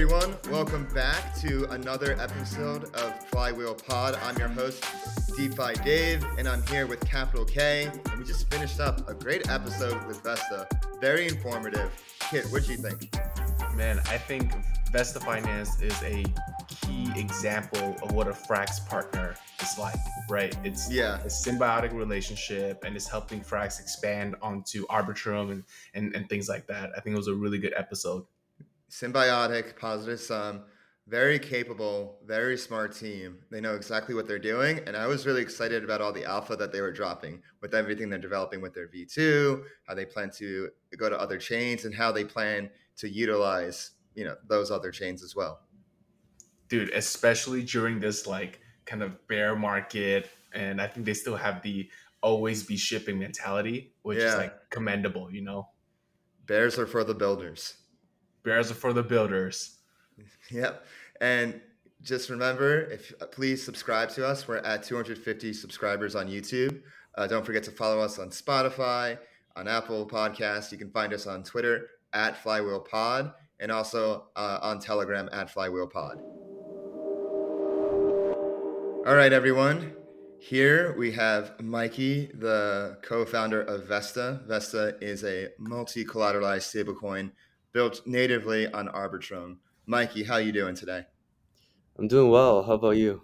everyone. Welcome back to another episode of Flywheel Pod. I'm your host, DeFi Dave, and I'm here with Kapital K. And we just finished up a great episode with Vesta. Very informative. Kiet, what do you think? Man, I think Vesta Finance is a key example of what a Frax partner is like, right? It's Yeah. a symbiotic relationship and it's helping Frax expand onto Arbitrum and, and, and things like that. I think it was a really good episode. Symbiotic, positive sum, very capable, very smart team. They know exactly what they're doing. And I was really excited about all the alpha that they were dropping with everything they're developing with their V2, how they plan to go to other chains, and how they plan to utilize, you know, those other chains as well. Dude, especially during this like kind of bear market. And I think they still have the always be shipping mentality, which is like commendable, you know? Bears are for the builders. Bears are for the builders. Yep. And just remember, if please subscribe to us. We're at 250 subscribers on YouTube. Uh, don't forget to follow us on Spotify, on Apple Podcasts. You can find us on Twitter at Flywheel Pod, and also uh, on Telegram at Flywheel Pod. All right, everyone. Here we have Mikey, the co-founder of Vesta. Vesta is a multi-collateralized stablecoin built natively on Arbitrum. Mikey, how you doing today? I'm doing well. How about you?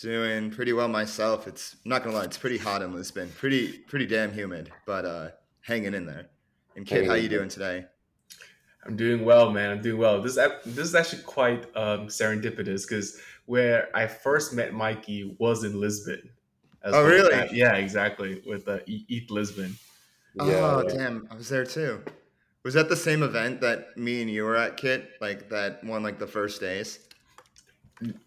Doing pretty well myself. It's I'm not gonna lie, it's pretty hot in Lisbon. Pretty pretty damn humid, but uh hanging in there. And Kiet, Hanging how in you doing today? I'm doing well, man. I'm doing well. This is this is actually quite um, serendipitous because where I first met Mikey was in Lisbon. as Oh, well. really? Yeah, exactly. With uh, ETH Lisbon. oh damn, I was there too. Was that the same event that me and you were at, Kiet? Like that one like the first days?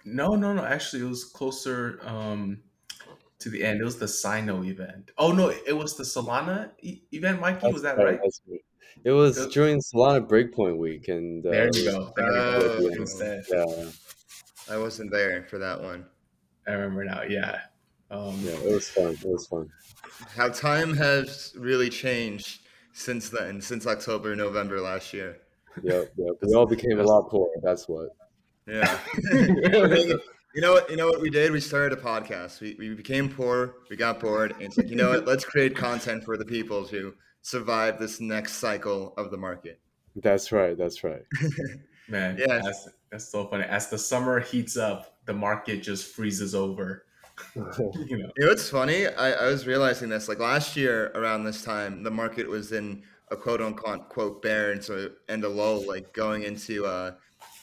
No, no, no. Actually, it was closer um, to the end. It was the Sino event. Oh no, it was the Solana e- event. Mikey, was that right? that's right. It was Yep. during Solana Breakpoint week, and uh, There you go. There you go. Instead, Yeah, I wasn't there for that one. I remember now. Yeah. Um, yeah, it was fun. It was fun. How time has really changed since then, since October, November last year. Yep, yep. We all became a lot poorer. That's what. Yeah. You know what? You know what we did? We started a podcast. We, we became poor. We got bored. And it's like, you know what? Let's create content for the people to survive this next cycle of the market. That's right. That's right. Man, Yeah. that's, that's so funny. As the summer heats up, the market just freezes over. you know, You know what's funny? I, I was realizing this. Like last year around this time, the market was in a quote unquote quote bear and so and a lull, like going into uh,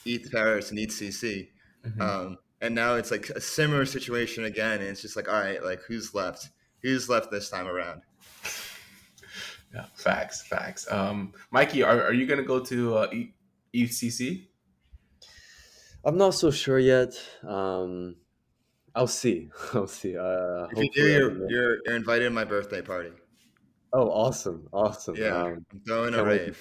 ETH Paris and ETH CC. Mhm. Um, and now it's like a similar situation again. And it's just like, all right, like who's left? Who's left this time around? yeah, facts, facts. Um, Mikey, are, are you gonna go to uh, E- ECC? I'm not so sure yet. Um, I'll see. I'll see. Uh, If you do, you're, you're you're invited to my birthday party. Oh, awesome! Awesome. Yeah, Um, I'm throwing a can't wait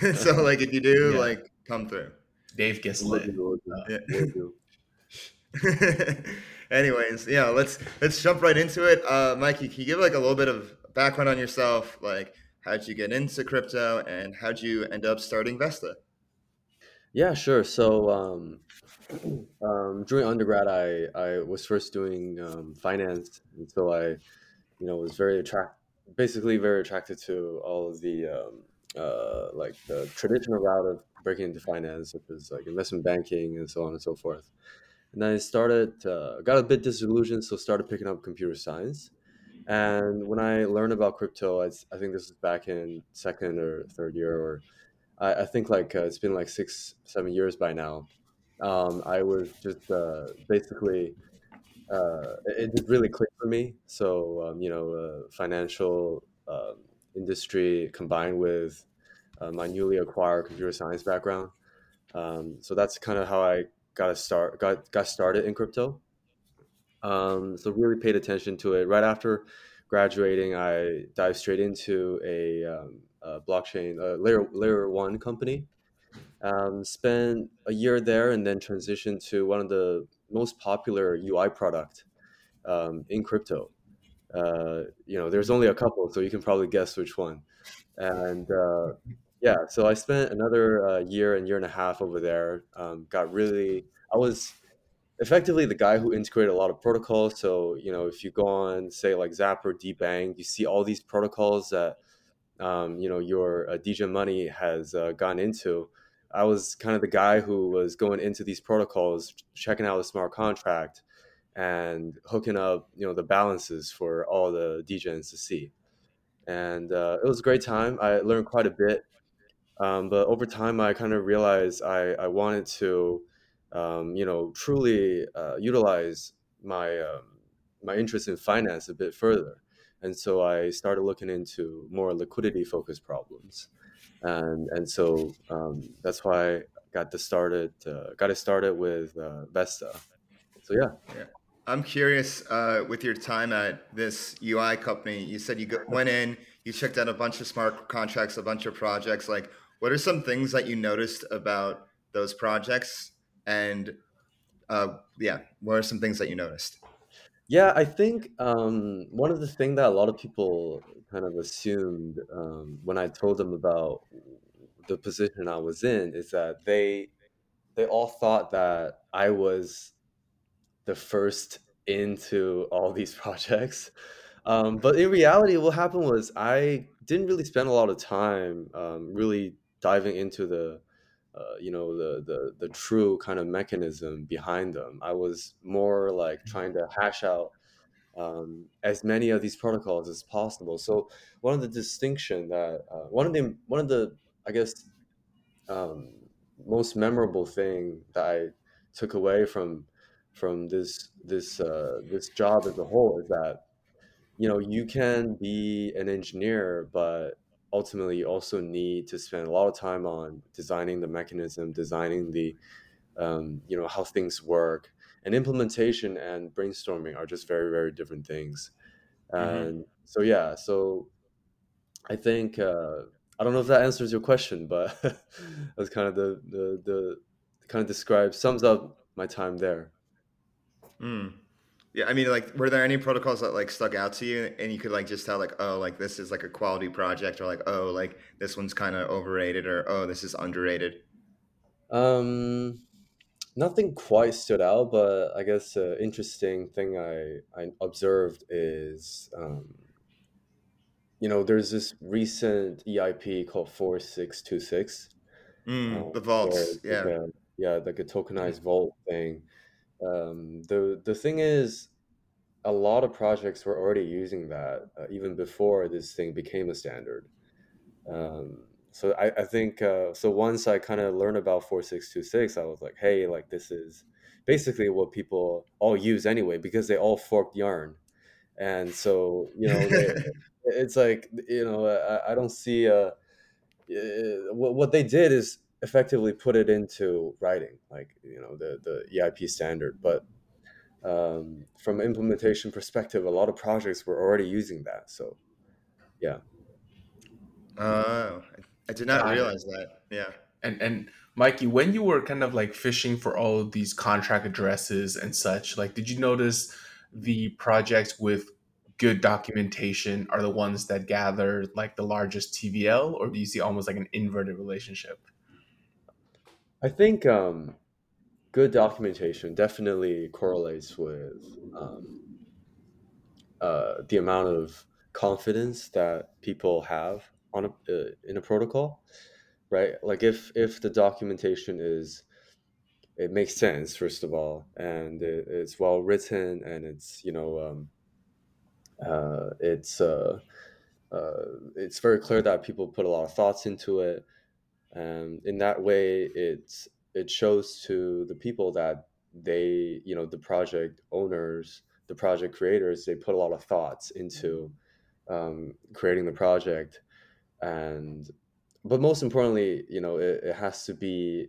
rave. so like, if you do, Yeah. like, come through. Dave gets will lit. do, will do, Yeah. will do. Anyways, yeah, let's let's jump right into it. Uh, Mikey, can you give like a little bit of background on yourself? Like, how'd you get into crypto, and how'd you end up starting Vesta? Yeah, sure. So um, um, during undergrad, I, I was first doing um, finance, and so I, you know, was very attract, basically very attracted to all of the um, uh, like the traditional route of breaking into finance, such as like investment banking and so on and so forth. And then I started, uh, got a bit disillusioned, so started picking up computer science. And when I learned about crypto, I, I think this is back in second or third year, or I, I think like uh, it's been like six, seven years by now. Um, I was just uh, basically, uh, it, it really clicked for me. So, um, you know, uh, financial um, industry combined with uh, my newly acquired computer science background. Um, so that's kind of how I got a start, got got started in crypto. Um, so really paid attention to it. Right after graduating, I dived straight into a, a blockchain, a layer layer one company. Um, spent a year there and then transitioned to one of the most popular UI product um, in crypto. Uh, you know, there's only a couple, so you can probably guess which one. And uh, yeah, so I spent another uh, year and year and a half over there. Um, got really, I was effectively the guy who integrated a lot of protocols. So you know, if you go on say like Zapper, DeBank, you see all these protocols that um, you know your uh, degen Money has uh, gone into. I was kind of the guy who was going into these protocols, checking out the smart contract, and hooking up you know the balances for all the degens to see. And uh, it was a great time. I learned quite a bit. Um, but over time, I kind of realized I, I wanted to, um, you know, truly uh, utilize my um, my interest in finance a bit further, and so I started looking into more liquidity focused problems, and and so um, that's why I got to started uh, got it started with uh, Vesta. So yeah. Yeah. I'm curious uh, with your time at this UI company. You said you went in, you checked out a bunch of smart contracts, a bunch of projects. Like, what are some things that you noticed about those projects? And uh, yeah, what are some things that you noticed? Yeah, I think um, one of the things that a lot of people kind of assumed um, when I told them about the position I was in is that they they all thought that I was the first into all these projects. Um, but in reality, what happened was I didn't really spend a lot of time um, really diving into the uh, you know the, the the true kind of mechanism behind them. I was more like mm-hmm. trying to hash out um, as many of these protocols as possible. So one of the distinction that uh, one of the one of the I guess um, most memorable thing that I took away from from this this uh, this job as a whole is that you know you can be an engineer, but ultimately you also need to spend a lot of time on designing the mechanism, designing the um, you know how things work, and implementation and brainstorming are just very very different things. Mm-hmm. And so yeah, so I think uh, I don't know if that answers your question, but that's kind of the, the the kind of describes sums up my time there. Mm. Yeah, I mean, like, were there any protocols that like stuck out to you, and you could like just tell, like, oh, like this is like a quality project, or like, oh, like this one's kind of overrated, or oh, this is underrated. Um, nothing quite stood out, but I guess an interesting thing I I observed is, um, you know, there's this recent EIP called four six two six. Mm, uh, the vaults, yeah, yeah, like a tokenized vault thing um, the the thing is, a lot of projects were already using that uh, even before this thing became a standard. Um, so I, I think uh, so. Once I kind of learned about four six two six, I was like, hey, like this is basically what people all use anyway because they all forked Yearn, and so you know they, it's like you know I, I don't see uh, what what they did is effectively put it into writing, like you know the the EIP standard. But um, from implementation perspective, a lot of projects were already using that. So, yeah. Oh, I did not realize that. Yeah. And and Mikey, when you were kind of like fishing for all of these contract addresses and such, like, did you notice the projects with good documentation are the ones that gather like the largest TVL, or do you see almost like an inverted relationship? I think um, good documentation definitely correlates with um, uh, the amount of confidence that people have on a, uh, in a protocol, right? Like if if the documentation is it makes sense first of all, and it, it's well written, and it's you know um, uh, it's uh, uh, it's very clear that people put a lot of thoughts into it and in that way it's it shows to the people that they you know the project owners the project creators they put a lot of thoughts into um, creating the project. And but most importantly you know it, it has to be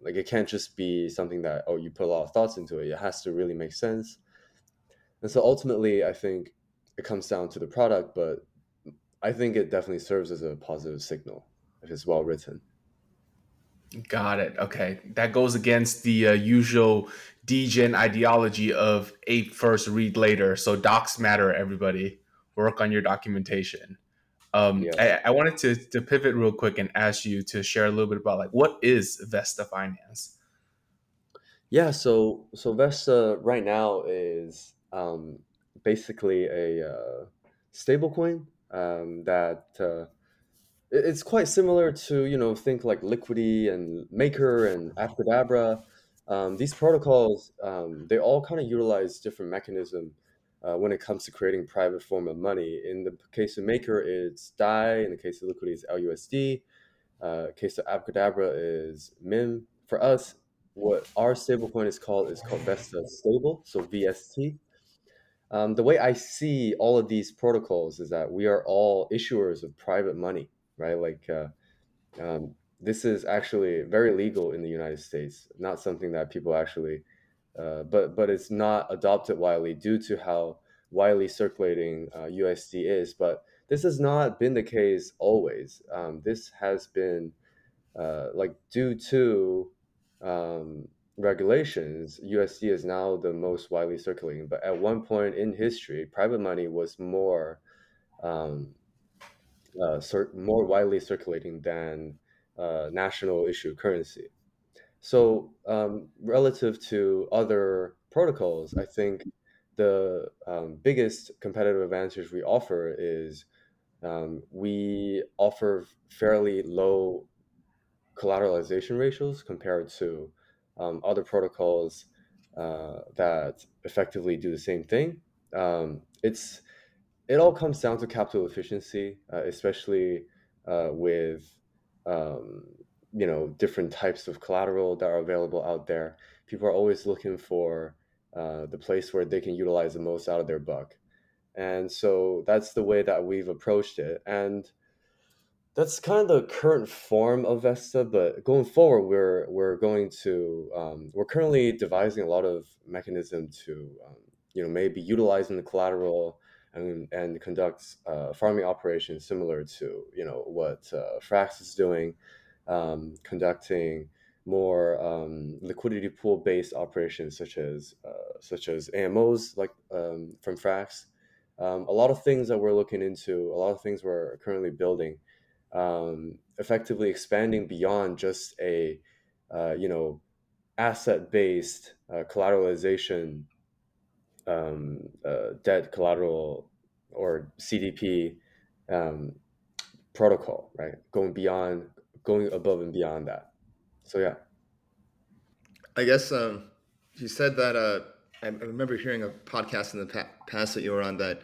like it can't just be something that oh you put a lot of thoughts into it. It has to really make sense. And so ultimately i think it comes down to the product but i think it definitely serves as a positive signal if it's well written Got it. Okay. That goes against the uh, usual degen ideology of ape first, read later. So docs matter, everybody. Work on your documentation. Um, Yeah. I, I wanted to, to pivot real quick and ask you to share a little bit about like what is Vesta Finance? Yeah, so so Vesta right now is um, basically a uh, stablecoin um, that uh, it's quite similar to you know think like Liquity and Maker and Abracadabra. Um, these protocols um, they all kind of utilize different mechanism uh, when it comes to creating private form of money. In the case of Maker, it's DAI. In the case of Liquity, it's LUSD. Uh, case of Abracadabra is MIM. For us, what our stablecoin is called is called Vesta Stable, so VST. Um, the way I see all of these protocols is that we are all issuers of private money, right? Like uh, um, this is actually very legal in the United States, not something that people actually, uh, but but it's not adopted widely due to how widely circulating uh, USD is. But this has not been the case always. Um, this has been uh, like due to um, regulations, USD is now the most widely circulating. But at one point in history, private money was more um, uh, more widely circulating than uh, national issue currency. So um, relative to other protocols, I think the um, biggest competitive advantage we offer is um, we offer fairly low collateralization ratios compared to um, other protocols uh, that effectively do the same thing. Um, it's it all comes down to capital efficiency, uh, especially uh, with um, you know different types of collateral that are available out there. People are always looking for uh, the place where they can utilize the most out of their buck, and so that's the way that we've approached it. And that's kind of the current form of Vesta, but going forward, we're we're going to um, we're currently devising a lot of mechanism to um, you know maybe utilizing the collateral and and conduct uh, farming operations similar to you know what uh, Frax is doing, um, conducting more um, liquidity pool based operations such as uh, such as AMOs like um, from Frax. Um, a lot of things that we're looking into, a lot of things we're currently building um, effectively expanding beyond just a uh, you know asset based uh, collateralization um, uh, debt collateral or CDP um, protocol, right? Going beyond, going above and beyond that. So yeah, I guess um, you said that. Uh, I remember hearing a podcast in the pa- past that you were on that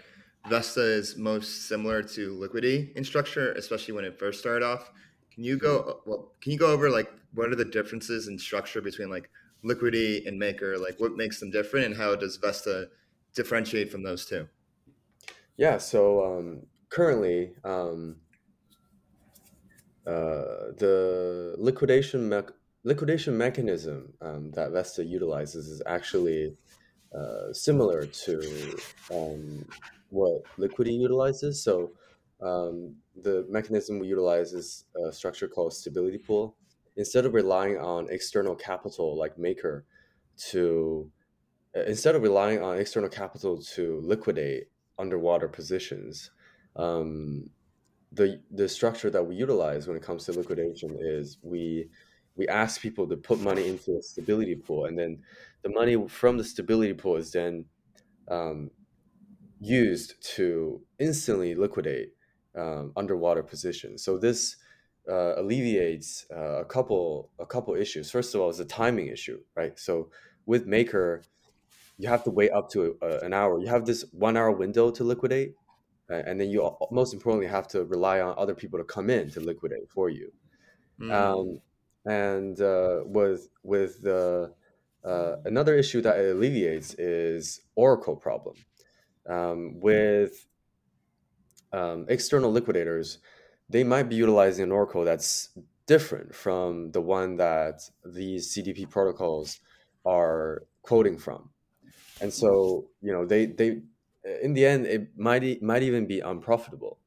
Vesta is most similar to Liquity in structure, especially when it first started off. Can you go? Well, can you go over like what are the differences in structure between like Liquity and Maker? Like what makes them different, and how does Vesta differentiate from those two? yeah. So um, currently, um, uh, the liquidation mech liquidation mechanism um, that Vesta utilizes is actually uh, similar to um, what Liquity utilizes. So um, the mechanism we utilize is a structure called stability pool. Instead of relying on external capital like Maker to uh, instead of relying on external capital to liquidate underwater positions, um, the the structure that we utilize when it comes to liquidation is we we ask people to put money into a stability pool, and then the money from the stability pool is then um, used to instantly liquidate um, underwater positions. So this uh, alleviates uh, a couple a couple issues. First of all, is a timing issue, right? So with Maker, you have to wait up to uh, an hour. You have this one hour window to liquidate, and then you most importantly have to rely on other people to come in to liquidate for you. Mm, Um, and uh, with with the uh, another issue that it alleviates is Oracle problem. Um, with um, external liquidators, they might be utilizing an Oracle that's different from the one that these CDP protocols are quoting from. And so, you know, they they in the end it might might even be unprofitable.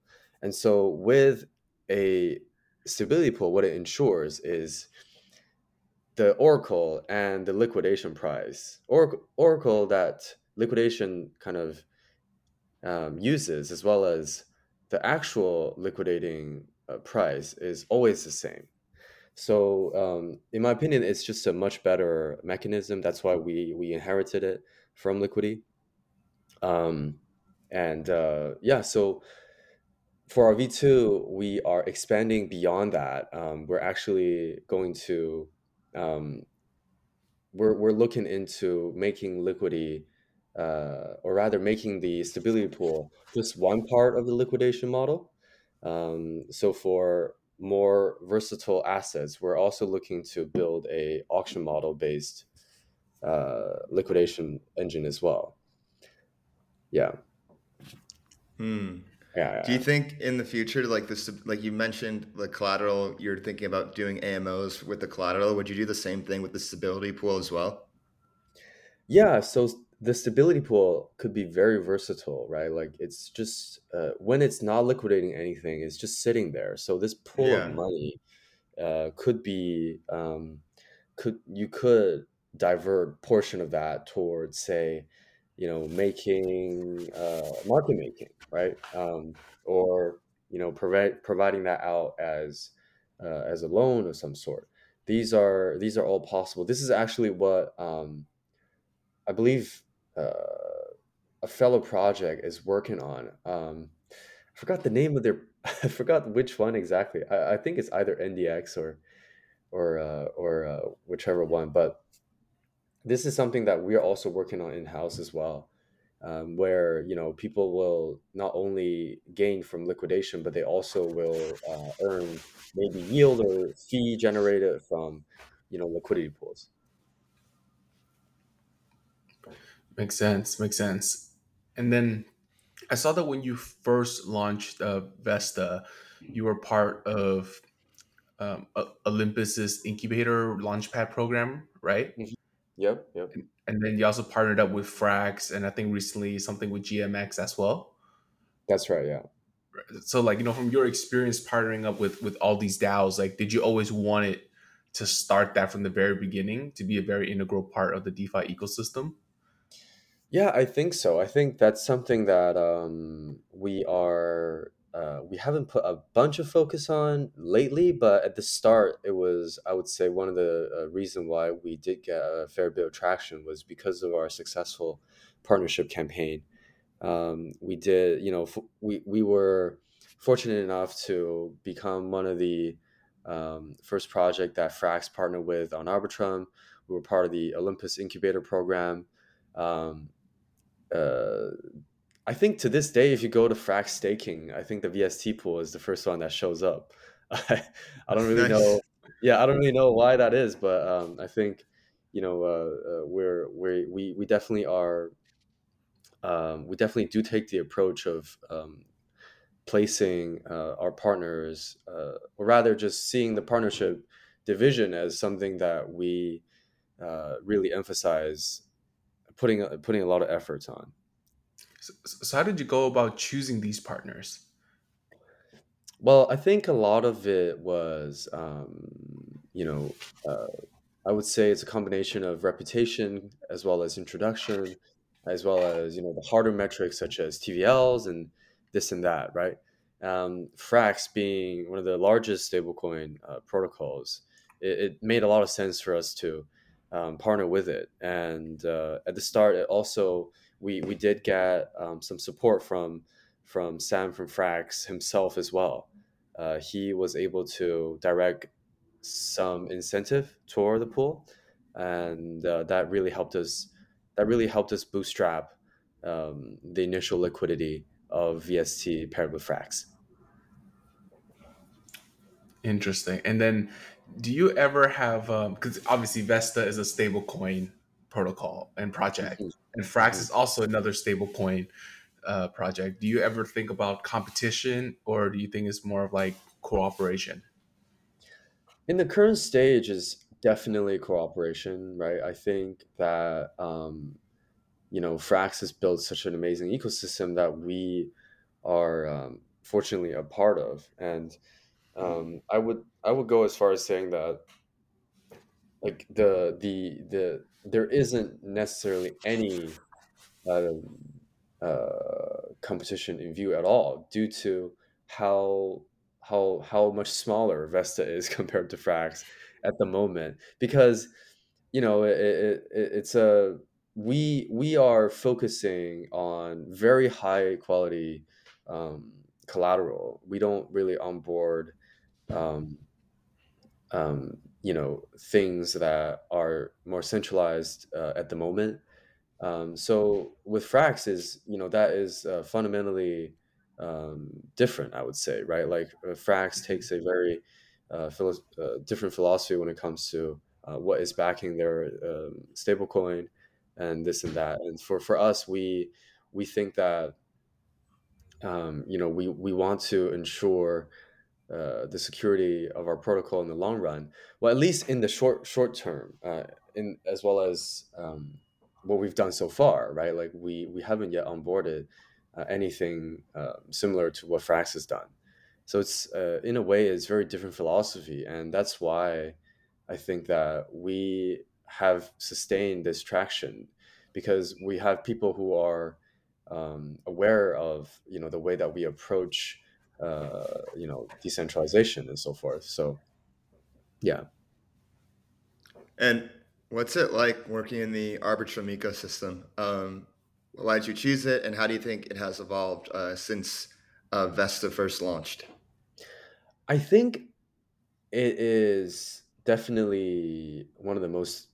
And so with a stability pool, what it ensures is the Oracle and the liquidation price. Oracle, Oracle that liquidation kind of um, uses, as well as the actual liquidating uh, price is always the same. So, um, in my opinion, it's just a much better mechanism. That's why we we inherited it from Liquity. Um, and uh, yeah, so for our V2, we are expanding beyond that. Um, we're actually going to, um, we're, we're looking into making Liquity, uh, or rather making the stability pool just one part of the liquidation model. Um, so for more versatile assets, we're also looking to build a auction model based uh, liquidation engine as well. Yeah. Hmm. Yeah. Do you think in the future, like this, like you mentioned, the collateral, you're thinking about doing AMOs with the collateral? Would you do the same thing with the stability pool as well? Yeah. So the stability pool could be very versatile, right? Like it's just uh, when it's not liquidating anything, it's just sitting there. So this pool Yeah. of money uh, could be um, could you could divert portion of that towards say you know making uh, market making right um, or you know provide providing that out as uh, as a loan of some sort these are these are all possible this is actually what um, i believe uh, a fellow project is working on um, i forgot the name of their i forgot which one exactly i, I think it's either ndx or or uh, or uh, whichever one but this is something that we're also working on in house as well, um, where you know people will not only gain from liquidation, but they also will uh, earn maybe yield or fee generated from you know liquidity pools. Makes sense. Makes sense. And then I saw that when you first launched uh, Vesta, you were part of um, Olympus's incubator launchpad program, right? Yep, yep. And then you also partnered up with Frax, and I think recently something with GMX as well. That's right. Yeah. So, like you know, from your experience partnering up with with all these DAOs, like, did you always want it to start that from the very beginning to be a very integral part of the DeFi ecosystem? Yeah, I think so. I think that's something that um, we are uh, we haven't put a bunch of focus on lately, but at the start, it was I would say one of the uh, reason why we did get a fair bit of traction was because of our successful partnership campaign. Um, we did, you know, f- we we were fortunate enough to become one of the um, first project that Frax partnered with on Arbitrum. We were part of the Olympus Incubator program. Um, uh, I think to this day, if you go to Frax staking, I think the VST pool is the first one that shows up. I, I don't really know. Yeah, I don't really know why that is, but um, I think you know uh, uh, we're we we we definitely are. Um, we definitely do take the approach of um, placing uh, our partners, uh, or rather, just seeing the partnership division as something that we uh, really emphasize putting a- putting a lot of efforts on. So, so how did you go about choosing these partners? Well, I think a lot of it was, um, you know, uh, I would say it's a combination of reputation as well as introduction, as well as you know the harder metrics such as TVLs and this and that, right? Um, Frax being one of the largest stablecoin uh, protocols, it, it made a lot of sense for us to um, partner with it. And uh, at the start, also we we did get um, some support from from Sam from Frax himself as well. Uh, he was able to direct some incentive toward the pool, and uh, that really helped us. That really helped us bootstrap um, the initial liquidity of VST paired with Frax. Interesting. And then, do you ever have? Because obviously, Vesta is a stable coin protocol and project, Mhm, and Frax mhm. is also another stable coin uh, project. Do you ever think about competition, or do you think it's more of like cooperation? In the current stage is definitely cooperation, right? I think that um, you know Frax has built such an amazing ecosystem that we are um, fortunately a part of, and um, I would I would go as far as saying that like the the the there isn't necessarily any uh, uh, competition in view at all due to how how how much smaller Vesta is compared to Frax at the moment because you know it, it, it's a we we are focusing on very high quality um, collateral. We don't really onboard um, um, you know things that are more centralized uh, at the moment. Um, so with Frax is you know that is uh, fundamentally um, different, I would say, right? Like uh, Frax takes a very uh, philo- uh, different philosophy when it comes to uh, what is backing their um, stablecoin and this and that. And for for us, we we think that um, you know we we want to ensure uh, the security of our protocol in the long run. Well, at least in the short short term, uh, in as well as um, what we've done so far, right? Like we we haven't yet onboarded uh, anything uh, similar to what Frax has done. So it's uh, in a way it's very different philosophy, and that's why I think that we have sustained this traction because we have people who are um, aware of you know the way that we approach uh, you know decentralization and so forth. So yeah. And what's it like working in the Arbitrum ecosystem? Um, why did you choose it, and how do you think it has evolved uh, since uh, Vesta first launched? I think it is definitely one of the most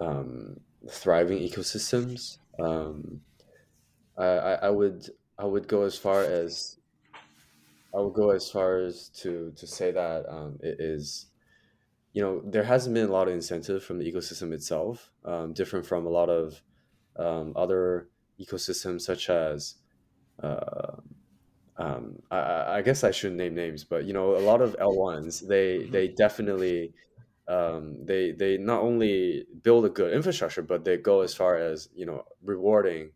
um, thriving ecosystems. Um, I, I would I would go as far as I would go as far as to to say that um, it is, you know, there hasn't been a lot of incentive from the ecosystem itself, um, different from a lot of um, other ecosystems such as. Uh, um, I, I, guess I shouldn't name names, but you know, a lot of L ones they mm-hmm. they definitely um, they they not only build a good infrastructure, but they go as far as you know rewarding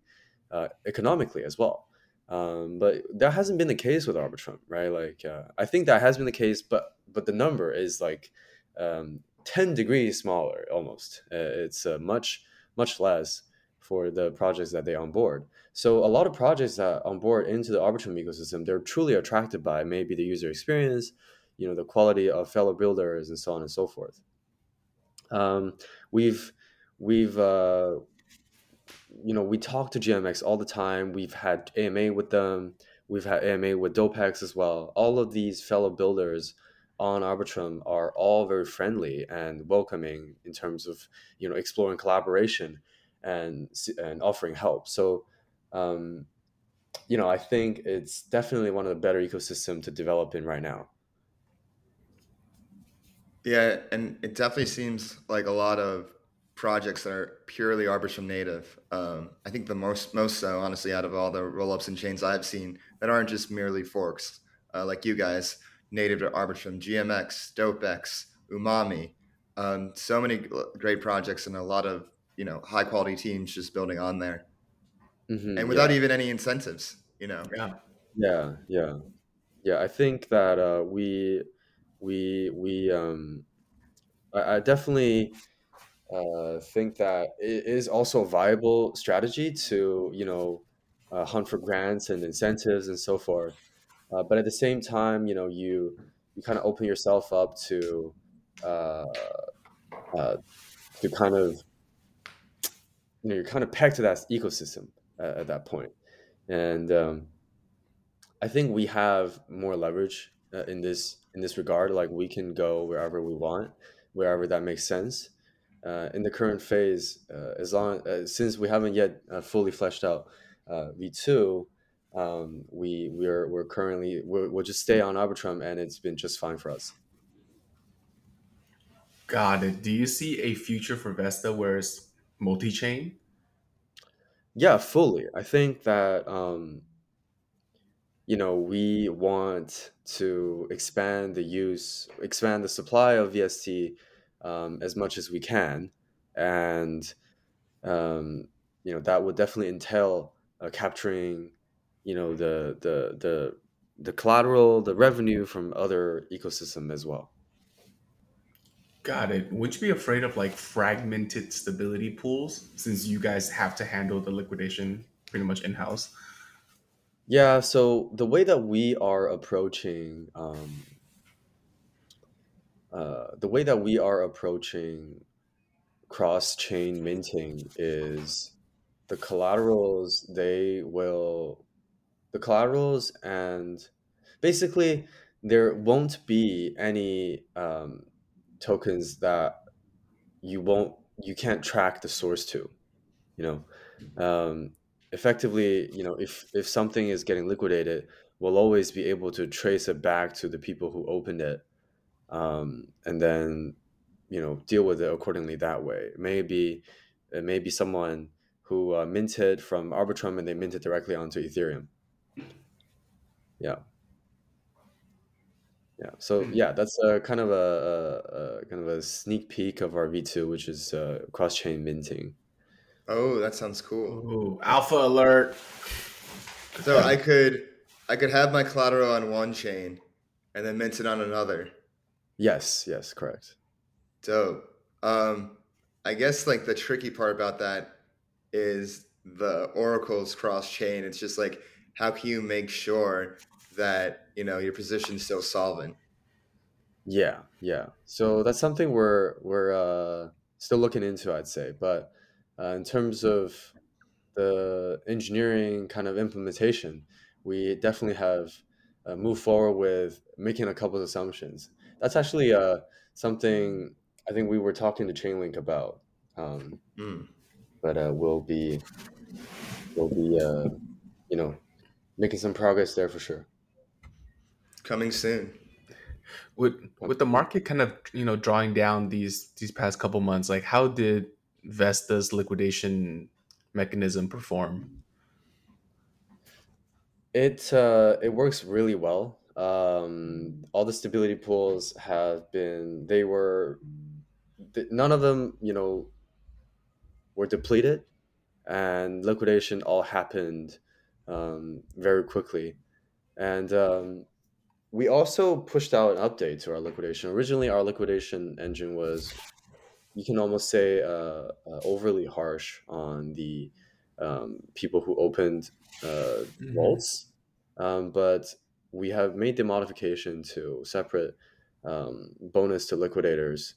uh, economically as well. Um, but that hasn't been the case with Arbitrum, right? Like uh, I think that has been the case, but but the number is like um, ten degrees smaller almost. Uh, it's uh, much much less for the projects that they onboard. So a lot of projects that onboard into the Arbitrum ecosystem, they're truly attracted by maybe the user experience, you know, the quality of fellow builders, and so on and so forth. Um, we've we've uh, you know, we talk to GMX all the time. We've had AMA with them. We've had AMA with Dopex as well. All of these fellow builders on Arbitrum are all very friendly and welcoming in terms of you know exploring collaboration and and offering help. So, um, you know, I think it's definitely one of the better ecosystem to develop in right now. Yeah, and it definitely seems like a lot of projects that are purely Arbitrum native. Um, I think the most most so, honestly, out of all the rollups and chains I've seen that aren't just merely forks, uh, like you guys, native to Arbitrum, GMX, DopeX, Umami. Um, so many great projects and a lot of you know high quality teams just building on there, mm-hmm, and without yeah. even any incentives. You know. Yeah. Yeah. Yeah. Yeah. I think that uh, we we we um, I, I definitely uh, think that it is also a viable strategy to you know uh, hunt for grants and incentives and so forth. Uh, but at the same time, you know you you kind of open yourself up to uh, uh, to kind of you know you're kind of pegged to that ecosystem at, at that point, and um, I think we have more leverage uh, in this in this regard. Like we can go wherever we want, wherever that makes sense uh, in the current phase, uh, as long uh, since we haven't yet uh, fully fleshed out uh, V two, um, we we're we're currently we will just stay on Arbitrum, and it's been just fine for us. Got it. Do you see a future for Vesta where it's multi chain? Yeah, fully. I think that um, you know we want to expand the use, expand the supply of VST um, as much as we can, and um, you know that would definitely entail uh, capturing, you know, the the the the collateral, the revenue from other ecosystem as well. Got it. Would you be afraid of like fragmented stability pools since you guys have to handle the liquidation pretty much in house. Yeah, so the way that we are approaching um, uh, the way that we are approaching cross chain minting is the collaterals they will the collaterals and basically there won't be any um, tokens that you won't you can't track the source to you know? Um, effectively you know if if something is getting liquidated we'll always be able to trace it back to the people who opened it um, and then you know deal with it accordingly that way maybe it may be someone who uh, minted from arbitrum and they minted directly onto ethereum yeah yeah so Hmm. yeah that's a kind of a, a, a kind of a sneak peek of our v2 which is uh, cross-chain minting Oh, that sounds cool. Ooh, alpha alert. So I could I could have my collateral on one chain and then mint it on another. Yes yes correct Dope. Um, I guess like the tricky part about that is the oracle's cross chain. It's just like how can you make sure that you know your position's still solvent? Yeah, yeah. So that's something we're we're uh, still looking into, I'd say. But uh, in terms of the engineering kind of implementation, we definitely have uh, moved forward with making a couple of assumptions. That's actually uh, something I think we were talking to Chainlink about. Um, Mm. but uh, we'll be we'll be uh, you know making some progress there for sure. Coming soon. with with the market kind of you know drawing down these these past couple months like how did vesta's liquidation mechanism perform It uh, it works really well. Um, all the stability pools have been they were none of them you know were depleted, and liquidation all happened um, very quickly. And um, we also pushed out an update to our liquidation. Originally, our liquidation engine was you can almost say uh, uh, overly harsh on the um, people who opened uh, Mhm. vaults, um, but we have made the modification to separate um, bonus to liquidators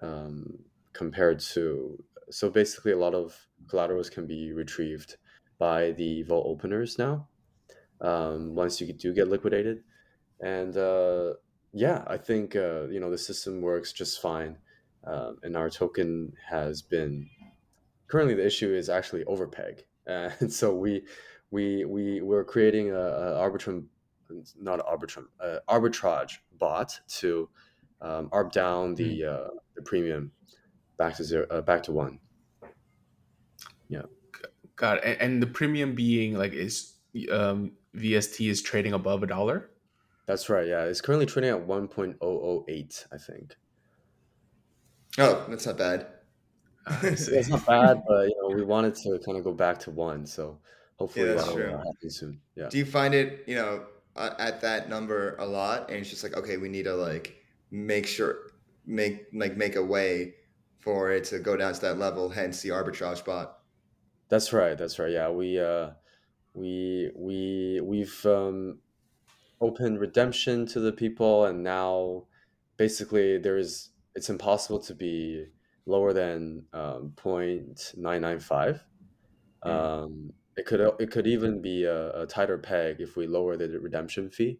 um, compared to so basically a lot of collaterals can be retrieved by the vault openers now um, once you do get liquidated. And uh, yeah i think uh, you know the system works just fine um, and our token has been currently the issue is actually overpeg. And so we we we we're creating a, a arbitrum not arbitrum uh, arbitrage bot to um, arb down the uh, the premium back to zero uh, back to one. God and, and the premium being like is um vst is trading above a dollar? That's right yeah. It's currently trading at 1.008 i think. Oh, that's not bad. It's not bad but you know we wanted to kind of go back to one so hopefully Yeah, that's that'll true. uh, happen soon yeah. Do you find it, you know, at that number a lot, and it's just like, okay, we need to like make sure, make like make a way for it to go down to that level. Hence the arbitrage bot. That's right. That's right. Yeah, we uh, we we we've um, opened redemption to the people, and now basically there's it's impossible to be lower than um, 0.995. Mm. Um, it could it could even be a, a tighter peg if we lower the redemption fee.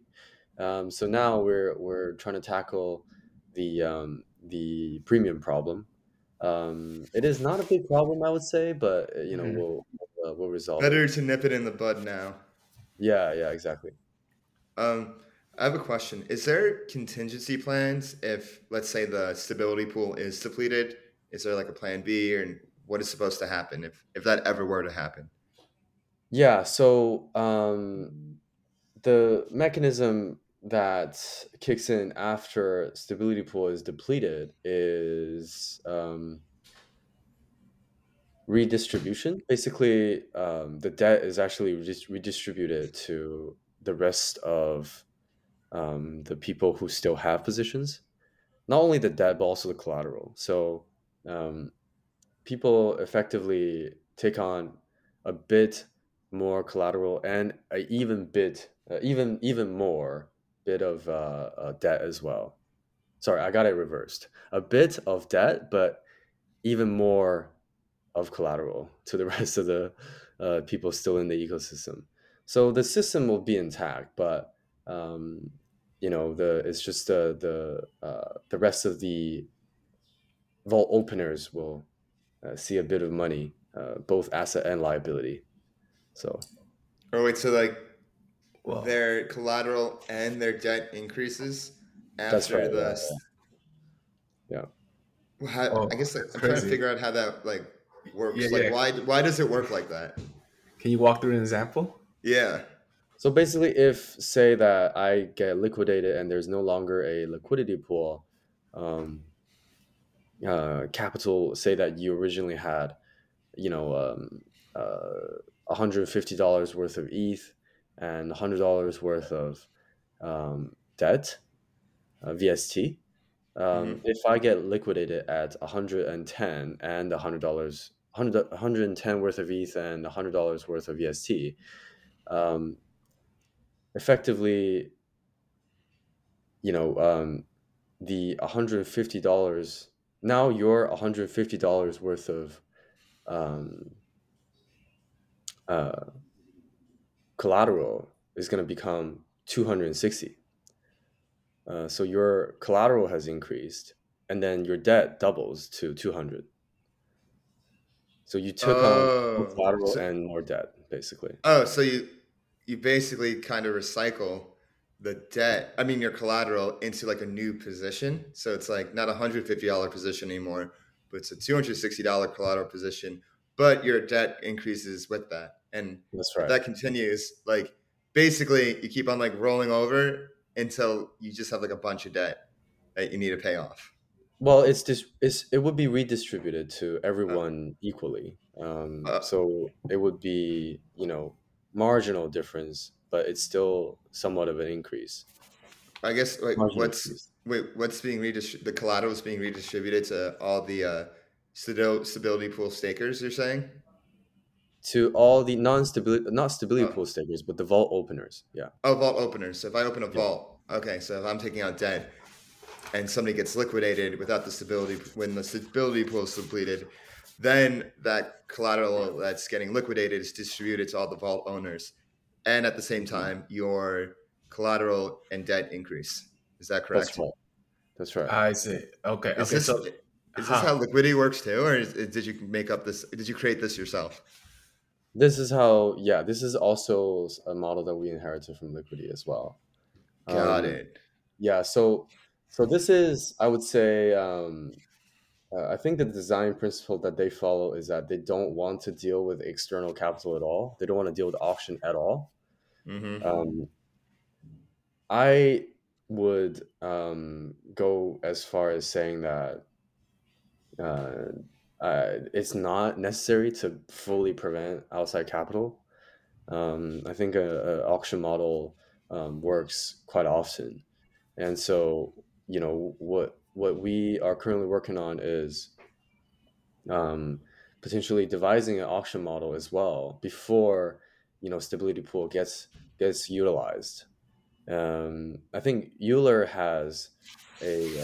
Um, so now we're we're trying to tackle the um, the premium problem. Um, it is not a big problem, I would say, but uh, you know Mhm. we'll uh, we'll resolve. it. Better to nip it in the bud now. Yeah, yeah, exactly. Um, I have a question. Is there contingency plans if, let's say, the stability pool is depleted? Is there like a plan B, or what is supposed to happen if if that ever were to happen? Yeah, so um, the mechanism that kicks in after stability pool is depleted is um, redistribution. Basically, um, the debt is actually redis- redistributed to the rest of um, the people who still have positions. Not only the debt, but also the collateral. So um, people effectively take on a bit more collateral and a even bit, uh, even even more bit of uh, uh, debt as well. Sorry, I got it reversed. A bit of debt, but even more of collateral to the rest of the uh, people still in the ecosystem. So the system will be intact, but um, you know the it's just the the uh, the rest of the vault openers will uh, see a bit of money, uh, both asset and liability. So, oh wait, so like well, their collateral and their debt increases after right, the. Yeah. yeah. How, oh, I guess like, I'm crazy. trying to figure out how that like works. Yeah, like, yeah. why why does it work like that? Can you walk through an example? Yeah. So basically, if say that I get liquidated and there's no longer a liquidity pool, um, uh, capital, say that you originally had, you know, um, uh, $150 worth of ETH and $100 worth of um, debt, uh, VST. Um, mm-hmm. If I get liquidated at 110 and $100, 100, 110 worth of ETH and $100 worth of VST, um, effectively, you know, um, the $150 now your $150 worth of um, uh, collateral is going to become 260 uh, so your collateral has increased and then your debt doubles to 200 so you took oh, on more collateral so, and more debt basically oh so you you basically kind of recycle the debt, I mean your collateral into like a new position. So it's like not a hundred fifty dollar position anymore, but it's a two hundred sixty dollar collateral position. But your debt increases with that, and That's right. that continues. Like basically, you keep on like rolling over until you just have like a bunch of debt that you need to pay off. Well, it's just it's it would be redistributed to everyone uh, equally. Um, uh, so it would be you know marginal difference but it's still somewhat of an increase. I guess wait, what's increase. wait what's being redistributed? The collateral is being redistributed to all the uh, stability pool stakers. You're saying to all the non-stability not stability oh. pool stakers, but the vault openers. Yeah. Oh, vault openers. So if I open a vault, okay. So if I'm taking out debt and somebody gets liquidated without the stability when the stability pool is depleted, then that collateral that's getting liquidated is distributed to all the vault owners and at the same time your collateral and debt increase. Is that correct? That's right. That's right. I see. Okay. Is okay. This, so, is this huh. how Liquity works too, or is, did you make up this? Did you create this yourself? This is how. Yeah, this is also a model that we inherited from Liquity as well. Got um, it. Yeah. So, so this is, I would say, um, uh, I think the design principle that they follow is that they don't want to deal with external capital at all. They don't want to deal with auction at all. Mm-hmm. Um, I would um, go as far as saying that uh, uh, it's not necessary to fully prevent outside capital. Um, I think an auction model um, works quite often, and so you know what what we are currently working on is um, potentially devising an auction model as well before you know stability pool gets gets utilized. Um, I think Euler has a,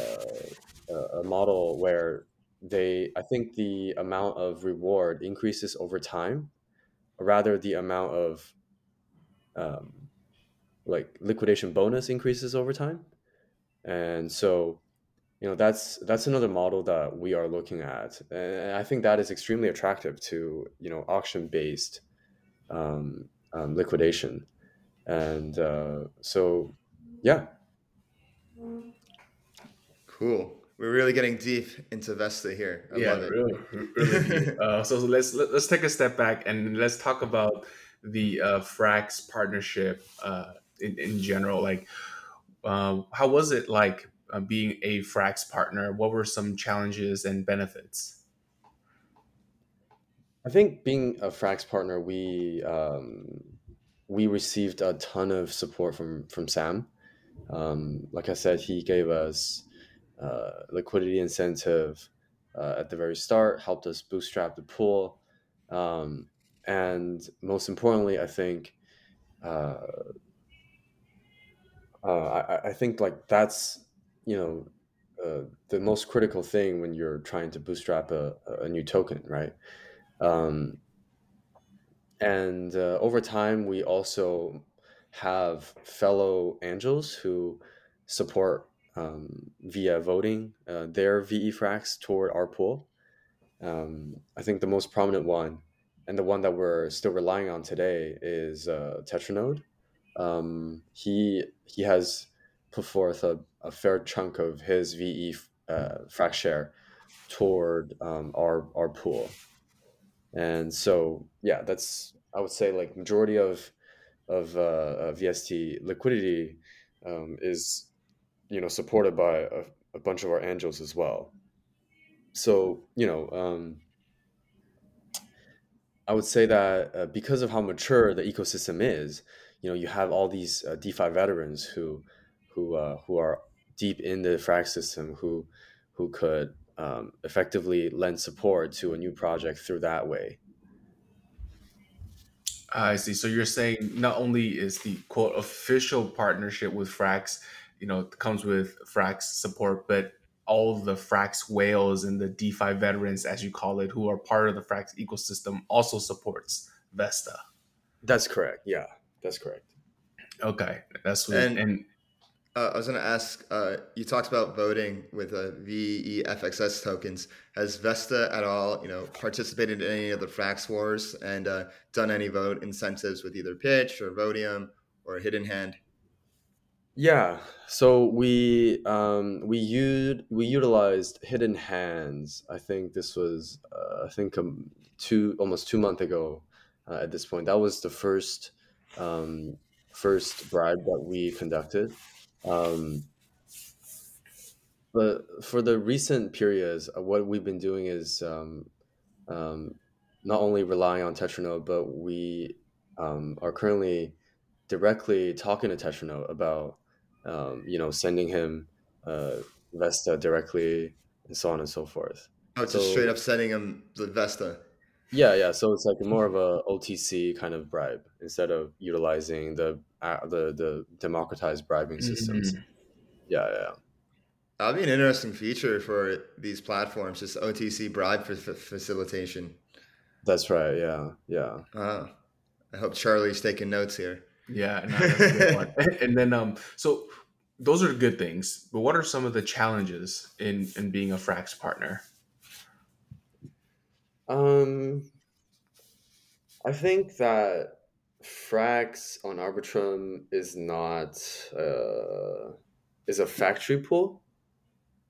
uh, a model where they I think the amount of reward increases over time, rather the amount of um, like liquidation bonus increases over time, and so you know that's that's another model that we are looking at. And i think that is extremely attractive to you know auction based um, um, liquidation. And uh, so yeah. Cool we're really getting deep into Vesta here. I yeah, really, really. uh, so let's let's take a step back and let's talk about the uh, Frax partnership uh, in in general. Like, uh, how was it like uh, being a Frax partner? What were some challenges and benefits? I think being a Frax partner, we um, we received a ton of support from from Sam. Um, like I said, he gave us uh, liquidity incentive uh, at the very start, helped us bootstrap the pool, um, and most importantly, I think, uh, uh, I, I think like that's you know uh, the most critical thing when you're trying to bootstrap a, a new token, right? Um, and over time, we also have fellow angels who support um, via voting uh, their VE Frax toward our pool. Um, I think the most prominent one, and the one that we're still relying on today, is uh, Tetranode. Um, he he has put forth a, a fair chunk of his VE uh, Frax share toward um, our our pool, and so yeah, that's I would say like majority of of uh, VST liquidity um, is you know supported by a, a, bunch of our angels as well. So you know. Um, I would say that uh, because of how mature the ecosystem is, you know, you have all these uh, DeFi veterans who who uh, who are deep in the Frax system who who could um, effectively lend support to a new project through that way. I see. So you're saying not only is the quote official partnership with Frax, you know, it comes with Frax support, but all the Frax whales and the DeFi veterans, as you call it, who are part of the Frax ecosystem, also supports Vesta. That's correct. Yeah, that's correct. Okay, that's what, and, and uh, I was going to ask. Uh, you talked about voting with uh, VEFXS tokens. Has Vesta at all, you know, participated in any of the Frax wars and uh, done any vote incentives with either Pitch or Votium or Hidden Hand? Yeah, so we um, we used we utilized Hidden Hands. I think this was uh, I think um, two almost two months ago. Uh, at this point, that was the first um, first bribe that we conducted. Um, but for the recent periods, uh, what we've been doing is um, um, not only relying on Tetranode, but we um, are currently directly talking to Tetranode about, um, you know, sending him uh, Vesta directly and so on and so forth. Oh, it's just straight up sending him the Vesta. Yeah, yeah. So it's like more of a OTC kind of bribe instead of utilizing the uh, the the democratized bribing systems. Mm-hmm. Yeah, yeah. That'd be an interesting feature for these platforms, just OTC bribe for f- facilitation. That's right. Yeah, yeah. Uh, I hope Charlie's taking notes here. Yeah, no, and then um, so those are good things, but what are some of the challenges in in being a Frax partner? Um, I think that Frax on Arbitrum is not uh, is a factory pool.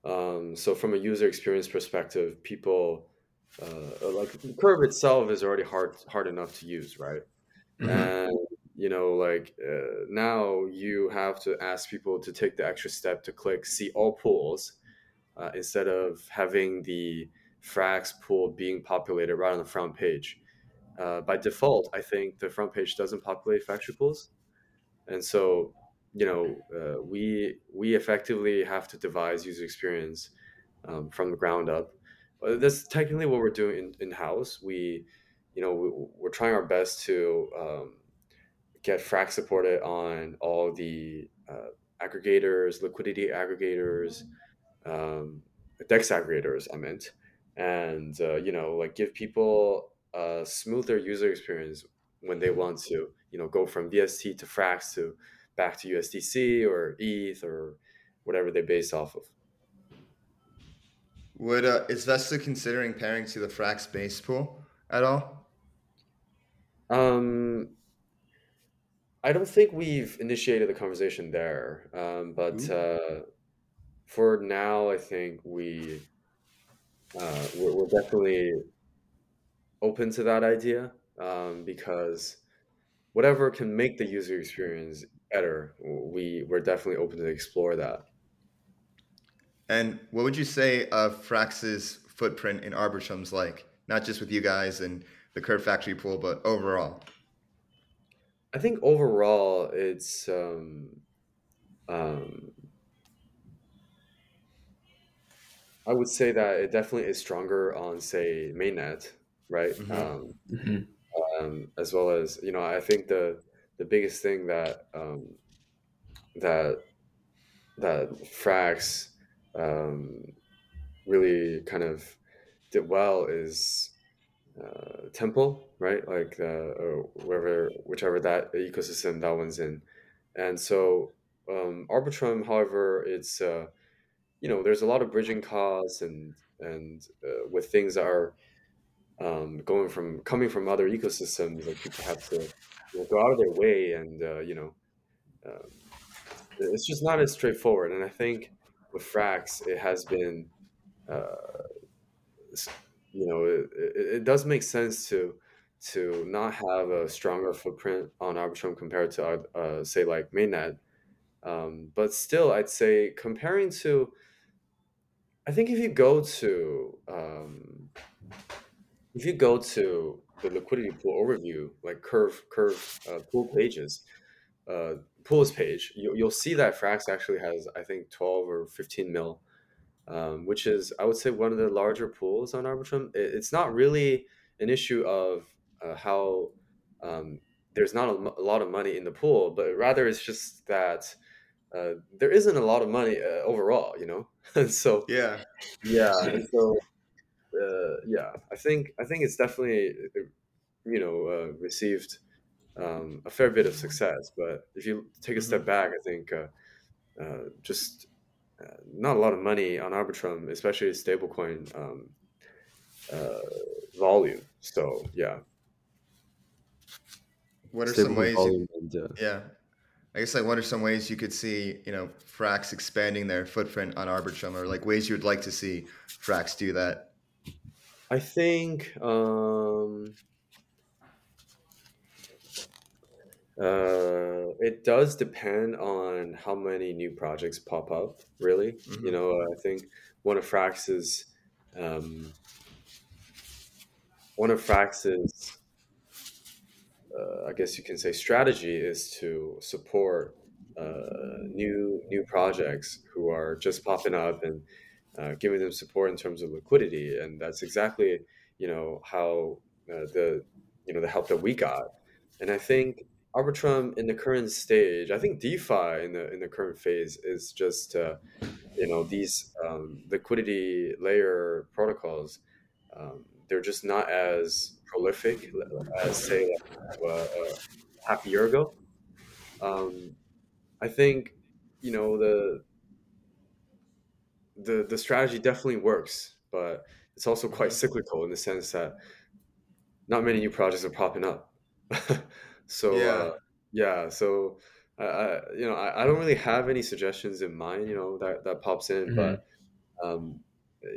Um, so from a user experience perspective, people uh, like the curve itself is already hard hard enough to use, right? Mm-hmm. And you know, like uh, now you have to ask people to take the extra step to click see all pools uh, instead of having the Frax pool being populated right on the front page. Uh, by default, I think the front page doesn't populate factory pools, and so you know uh, we we effectively have to devise user experience um, from the ground up. Uh, that's technically what we're doing in, in house. We, you know, we, are trying our best to um, get Frax supported on all the uh, aggregators, liquidity aggregators, um, DEX aggregators. I meant and uh, you know like give people a smoother user experience when they want to you know go from VST to Frax to back to USDC or ETH or whatever they base off of. Would uh, is Vesta considering pairing to the Frax base pool at all? Um, I don't think we've initiated the conversation there, um, but uh, for now, I think we uh, we're, we're, definitely open to that idea um, because whatever can make the user experience better, we we're definitely open to explore that. And what would you say of Frax's footprint in Arbitrum's like? Not just with you guys and the Curve Factory pool, but overall. I think overall, it's um, um, I would say that it definitely is stronger on, say, mainnet, right? Mm-hmm. Um, mm-hmm. um, as well as you know I think the the biggest thing that um, that that Frax um, really kind of did well is uh, Temple, right? Like uh, wherever, whichever that ecosystem that one's in, and so um, Arbitrum, however, it's uh, you know there's a lot of bridging costs and and uh, with things that are um, going from coming from other ecosystems, like people have to you know, go out of their way, and uh, you know, um, it's just not as straightforward. And I think with Frax, it has been, uh, you know, it, it, it, does make sense to to not have a stronger footprint on Arbitrum compared to, uh, say, like mainnet. Um, but still, I'd say comparing to, I think if you go to um, if you go to the liquidity pool overview, like curve curve uh, pool pages, uh, pools page, you, you'll see that Frax actually has I think twelve or fifteen mil, um, which is I would say one of the larger pools on Arbitrum. It, it's not really an issue of uh, how um, there's not a, a, lot of money in the pool, but rather it's just that uh, there isn't a lot of money uh, overall, you know. so yeah, yeah, and so uh, yeah, I think I think it's definitely you know uh, received um, a fair bit of success. But if you take a step mm-hmm. back, I think uh, uh just uh, not a lot of money on Arbitrum, especially stablecoin um, uh, volume. So yeah. What are some ways? You, yeah, I guess like what are some ways you could see you know Frax expanding their footprint on Arbitrum, or like ways you would like to see Frax do that? I think um, uh, it does depend on how many new projects pop up. Really, mm-hmm. you know, I think one of Frax's um, one of Frax's uh, I guess you can say strategy is to support uh, new new projects who are just popping up and uh, giving them support in terms of liquidity, and that's exactly you know how uh, the you know the help that we got. And I think Arbitrum in the current stage, I think DeFi in the in the current phase is just uh, you know these um, liquidity layer protocols. Um, they're just not as prolific as say uh, uh, half a year ago. Um, I think you know the the the strategy definitely works, but it's also quite cyclical in the sense that not many new projects are popping up. so yeah, uh, yeah. So I, I, you know I, I don't really have any suggestions in mind. You know that that pops in, mm-hmm. but um,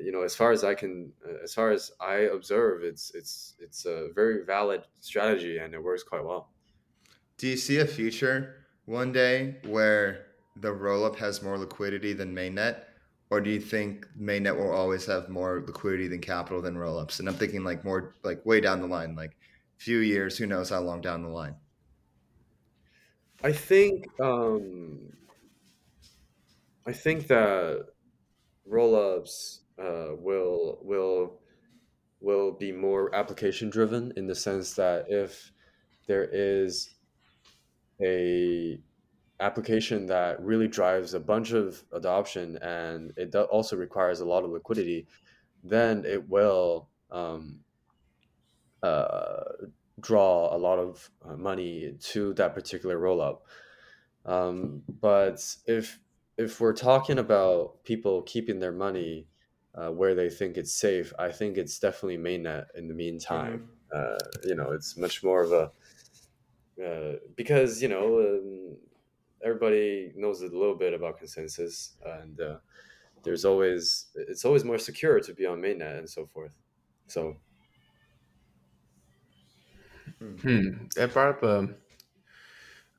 you know as far as I can, as far as I observe, it's it's it's a very valid strategy and it works quite well. Do you see a future one day where the rollup has more liquidity than mainnet? or do you think mainnet will always have more liquidity than capital than rollups? And I'm thinking like more like way down the line, like few years, who knows how long down the line. I think um, I think that rollups uh, will will will be more application driven in the sense that if there is a application that really drives a bunch of adoption and it also requires a lot of liquidity, then it will um, uh, draw a lot of uh, money to that particular rollup. Um, but if if we're talking about people keeping their money uh, where they think it's safe, I think it's definitely mainnet in the meantime. Mm-hmm. Uh, you know, it's much more of a uh, because you know um, everybody knows a little bit about consensus, and uh, there's always it's always more secure to be on mainnet and so forth. So, hmm, that brought up a,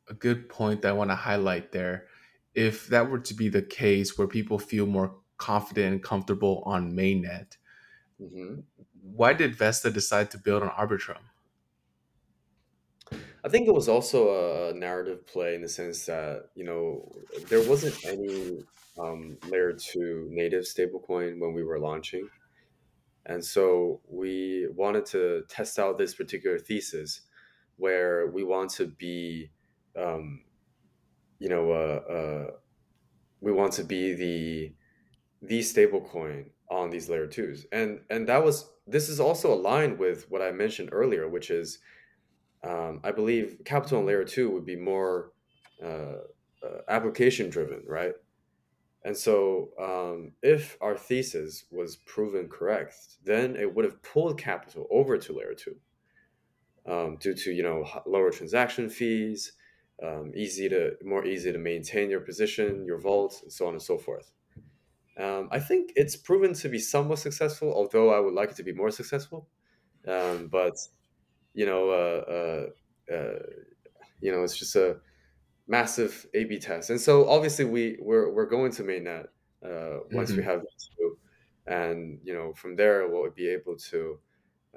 a good point that I want to highlight there. If that were to be the case, where people feel more confident and comfortable on mainnet, mm-hmm. why did Vesta decide to build on Arbitrum? I think it was also a narrative play in the sense that you know there wasn't any um, layer two native stablecoin when we were launching, and so we wanted to test out this particular thesis where we want to be, um, you know, uh, uh, we want to be the the stable coin on these layer twos, and and that was this is also aligned with what I mentioned earlier, which is um, I believe capital on layer two would be more uh, uh, application driven, right? And so, um, if our thesis was proven correct, then it would have pulled capital over to layer two um, due to you know lower transaction fees, um, easy to more easy to maintain your position, your vault, and so on and so forth. Um, I think it's proven to be somewhat successful, although I would like it to be more successful. Um, but you know, uh, uh, uh, you know, it's just a massive A/B test, and so obviously we we're, we're going to mainnet uh, once mm-hmm. we have two, and you know from there we'll be able to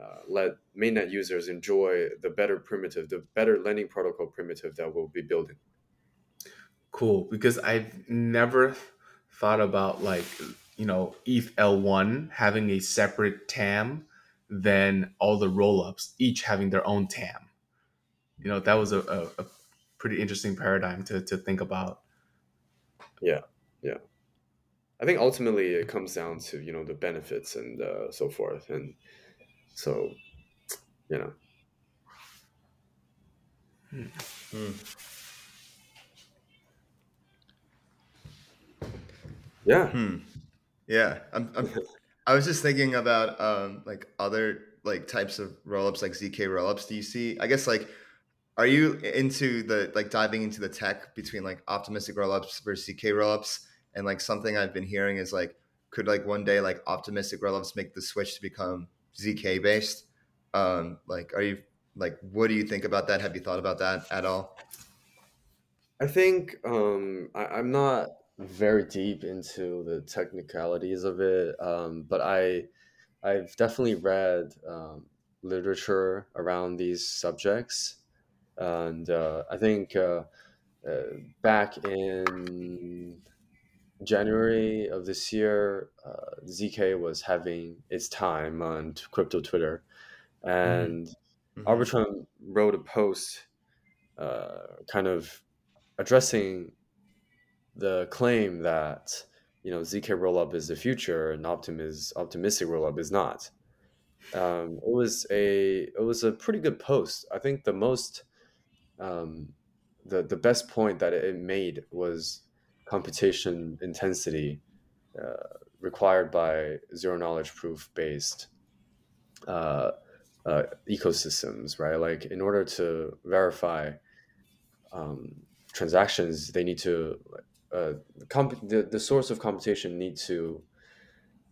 uh, let mainnet users enjoy the better primitive, the better lending protocol primitive that we'll be building. Cool, because I've never thought about like you know ETH L1 having a separate TAM than all the rollups, each having their own TAM. You know, that was a, a, a pretty interesting paradigm to, to think about. Yeah, yeah. I think ultimately it comes down to you know the benefits and uh, so forth, and so you know. Hmm. Hmm. Yeah. Hmm. Yeah. I'm, I'm I was just thinking about um like other like types of rollups like ZK rollups. Do you see I guess like are you into the like diving into the tech between like optimistic rollups versus ZK rollups? And like something I've been hearing is like could like one day like optimistic rollups make the switch to become ZK based? Um like are you like what do you think about that? Have you thought about that at all? I think um I, I'm not very deep into the technicalities of it, um, but I I've definitely read um, literature around these subjects, and uh, I think uh, uh, back in January of this year, uh, ZK was having its time on crypto Twitter, and mm-hmm. Arbitrum wrote a post, uh, kind of addressing the claim that you know zk rollup is the future and optimis optimistic rollup is not. Um, it was a it was a pretty good post. I think the most um, the the best point that it made was computation intensity uh, required by zero knowledge proof based uh, uh, ecosystems right? Like in order to verify um, transactions they need to uh, comp- the, the source of computation need to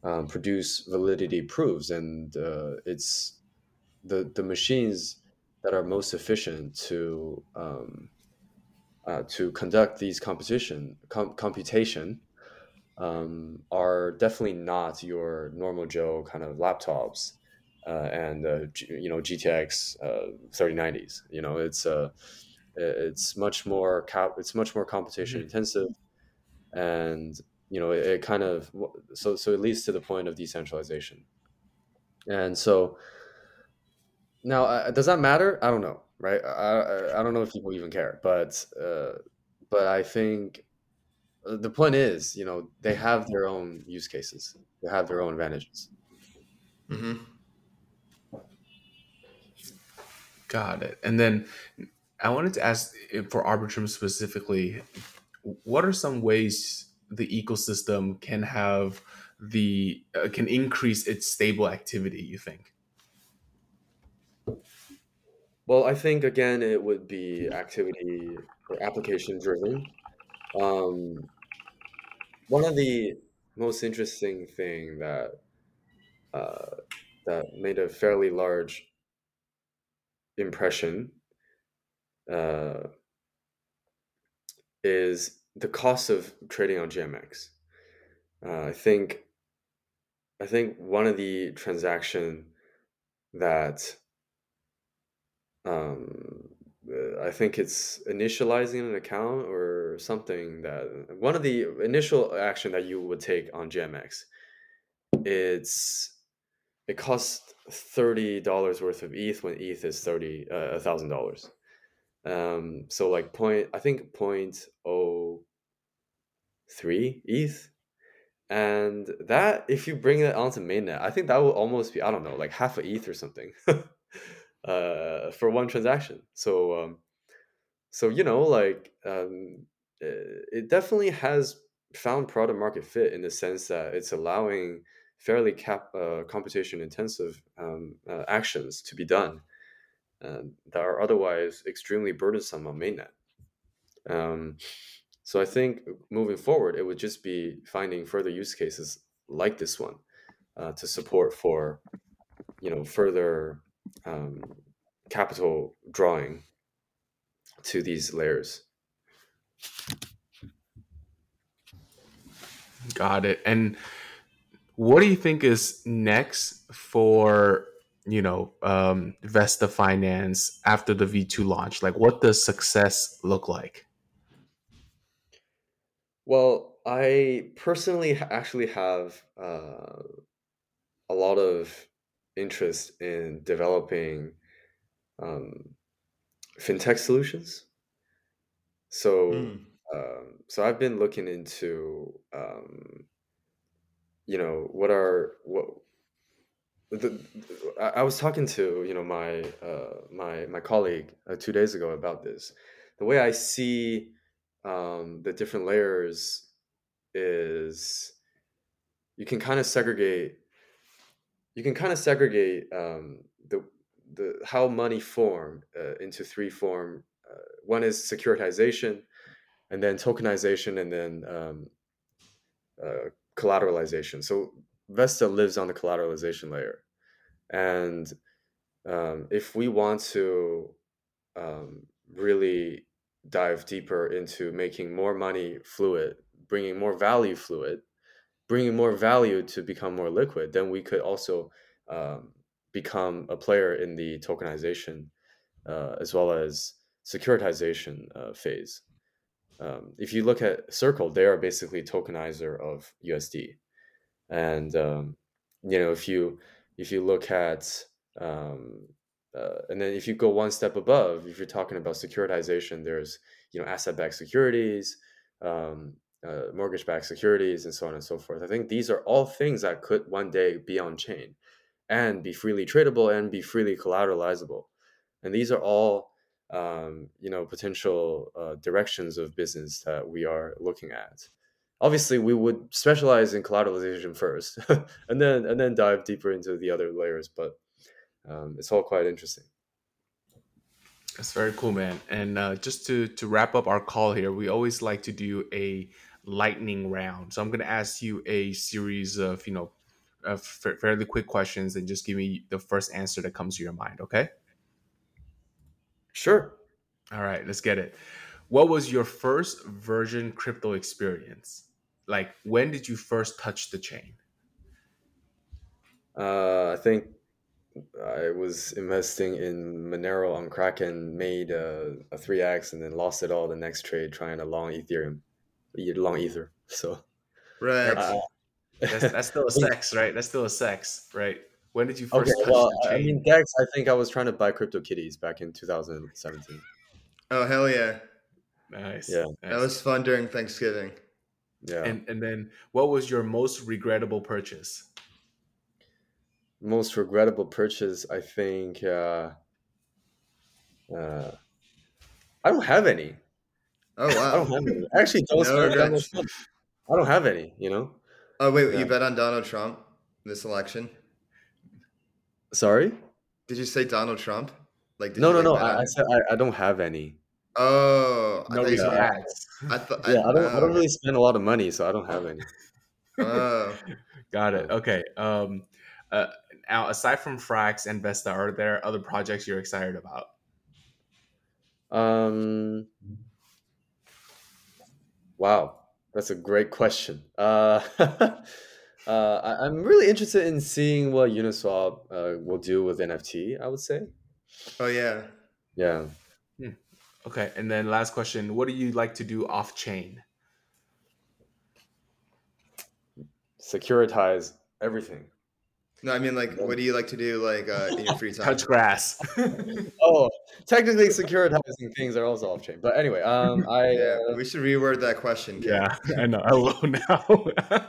um, produce validity proofs and uh, it's the the machines that are most efficient to um, uh, to conduct these competition com- computation um, are definitely not your normal Joe kind of laptops uh, and uh, G- you know GTX 3090s. Uh, you know, it's uh, it's much more cap- it's much more computation mm-hmm. intensive and you know it, it, kind of so so it leads to the point of decentralization and so now uh, does that matter? I don't know right? I i don't know if people even care but uh, but i think uh, the point is you know they have their own use cases. They have their own advantages. Mm-hmm. got it. And then i wanted to ask for arbitrum specifically what are some ways the ecosystem can have the uh, can increase its stable activity you think well i think again it would be activity or application driven um, one of the most interesting thing that uh, that made a fairly large impression uh, is the cost of trading on GMX. Uh, I think I think one of the transaction that um, I think it's initializing an account or something that one of the initial action that you would take on GMX. It's it costs thirty dollars worth of ETH when ETH is thirty uh, a thousand dollars. Um, so like point, I think point oh three ETH, and that if you bring that onto mainnet, I think that will almost be I don't know like half a ETH or something, uh, for one transaction. So um, so you know like um, it definitely has found product market fit in the sense that it's allowing fairly cap uh, computation intensive um, uh, actions to be done uh, that are otherwise extremely burdensome on mainnet. Um, so I think moving forward, it would just be finding further use cases like this one uh, to support for, you know, further um, capital drawing to these layers. Got it. And what do you think is next for you know um, Vesta Finance after the V2 launch? Like, what does success look like? Well, I personally actually have uh, a lot of interest in developing um, fintech solutions. So, mm. um, so I've been looking into, um, you know, what are what the, I was talking to you know my uh, my my colleague uh, two days ago about this. The way I see um, the different layers is you can kind of segregate. You can kind of segregate um, the the how money form uh, into three form. Uh, one is securitization, and then tokenization, and then um, uh, collateralization. So Vesta lives on the collateralization layer. And um, if we want to um, really dive deeper into making more money fluid, bringing more value fluid, bringing more value to become more liquid, then we could also um, become a player in the tokenization uh, as well as securitization uh, phase. Um, if you look at Circle, they are basically tokenizer of USD and um, you know if you if you look at um, uh, and then if you go one step above if you're talking about securitization there's you know asset-backed securities um, uh, mortgage-backed securities and so on and so forth. I think these are all things that could one day be on chain and be freely tradable and be freely collateralizable. And these are all um, you know potential uh, directions of business that we are looking at. Obviously we would specialize in collateralization first and then and then dive deeper into the other layers but um, it's all quite interesting. That's very cool man. And uh, just to to wrap up our call here we always like to do a lightning round. So i'm going to ask you a series of you know of fairly quick questions and just give me the first answer that comes to your mind okay? Sure. All right let's get it. What was your first version crypto experience? Like, when did you first touch the chain? Uh, I think I was investing in Monero on Kraken, made a, a 3x, and then lost it all the next trade trying to long Ethereum, long either. So, right. Uh, that's, that's, still a sex, right? That's still a sex, right? When did you first okay, well, the chain? I mean, Dex, I think I was trying to buy Crypto CryptoKitties back in 2017. Oh, hell yeah. Nice. Yeah. Nice. That was fun during Thanksgiving. Yeah. And and then what was your most regrettable purchase? Most regrettable purchase, I think uh uh I don't have any. Oh wow. I don't have any. Actually don't no I don't have any, you know? Oh wait, yeah. you bet on Donald Trump this election? Sorry? Did you say Donald Trump? Like no, no, no. I, I, said I, I don't have any. Oh, no regrets. I thought, yeah, I, I don't. I don't really spend a lot of money, so I don't have any. oh, got it. Okay. Um, uh, now, aside from Frax and Vesta, are there other projects you're excited about? Um. Wow, that's a great question. Uh, uh, I, am really interested in seeing what Uniswap uh, will do with NFT. I would say. Oh yeah. Yeah. Okay, and then last question: What do you like to do off chain? Securitize everything. No, I mean like, what do you like to do like uh, in your free time? Touch grass. oh, technically securitizing things are also off chain. But anyway, um, I Yeah, uh, we should reword that question. Ken. yeah, I know. I will now.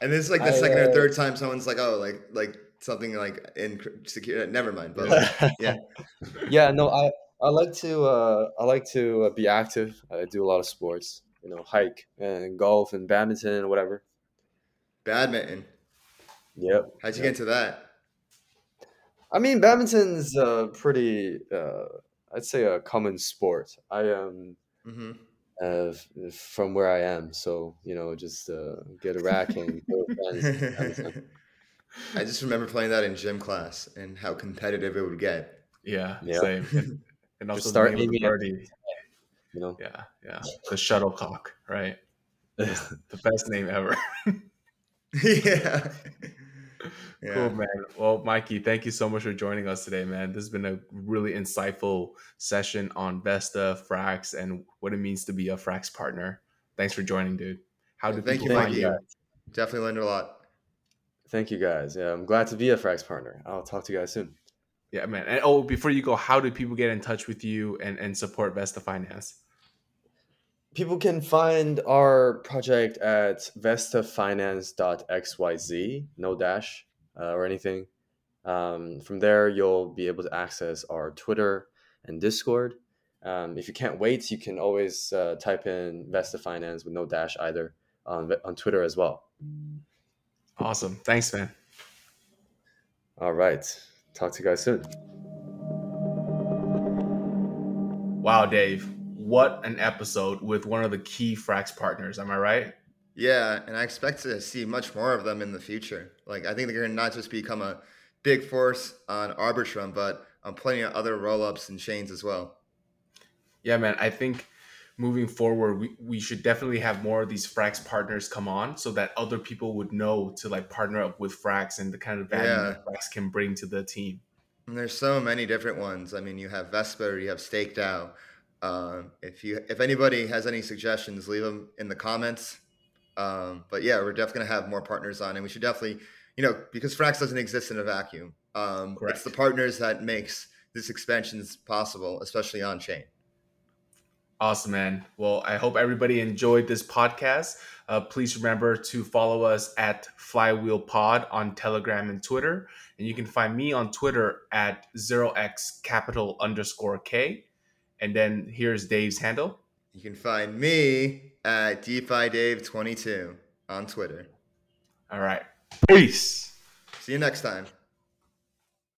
And this is like the I, second or uh, third time someone's like, oh, like like something like in secure. Never mind. But like, yeah, yeah, no, I I like to uh, I like to uh, be active. I do a lot of sports, you know, hike and golf and badminton and whatever. badminton. Yep. How'd you yep. get to that? I mean, badminton's uh, pretty. Uh, I'd say a common sport. I am hmm uh, from where I am, so you know, just uh, get a racket and go with friends. badminton. I just remember playing that in gym class and how competitive it would get. yeah, Yeah. same. And, and also start the name of the party. You know. Yeah, yeah. The shuttlecock, right? The best name ever. yeah. Yeah. Cool, man. Well, Mikey, thank you so much for joining us today, man. This has been a really insightful session on Vesta, Frax, and what it means to be a Frax partner. Thanks for joining, dude. How do Thank you, find Mikey. you? Definitely learned a lot. Thank you guys. Yeah, I'm glad to be a Frax partner. I'll talk to you guys soon. Yeah, man. And oh, before you go, how do people get in touch with you and, and support Vesta Finance? People can find our project at vestafinance.xyz, no dash uh, or anything. Um, from there, you'll be able to access our Twitter and Discord. Um, if you can't wait, you can always uh, type in Vesta Finance with no dash either on, on Twitter as well. Awesome. Thanks, man. All right. Talk to you guys soon. Wow, Dave. What an episode with one of the key Frax partners. Am I right? Yeah, and I expect to see much more of them in the future. Like I think they're going to not just become a big force on Arbitrum, but on plenty of other roll-ups and chains as well. Yeah, man. I think moving forward, we, we should definitely have more of these Frax partners come on so that other people would know to like partner up with Frax and the kind of value Yeah. that Frax can bring to the team. And there's so many different ones. I mean, you have Vesta, you have StakeDAO. Um, if you if anybody has any suggestions, leave them in the comments. Um, but yeah, we're definitely gonna have more partners on, and we should definitely, you know, because Frax doesn't exist in a vacuum. Um, it's the partners that makes this expansion possible, especially on chain. Awesome, man. Well, I hope everybody enjoyed this podcast. Uh, please remember to follow us at Flywheel Pod on Telegram and Twitter. And you can find me on Twitter at 0x capital underscore K. And then here's Dave's handle. You can find me at DeFi Dave 22 on Twitter. All right. Peace. See you next time.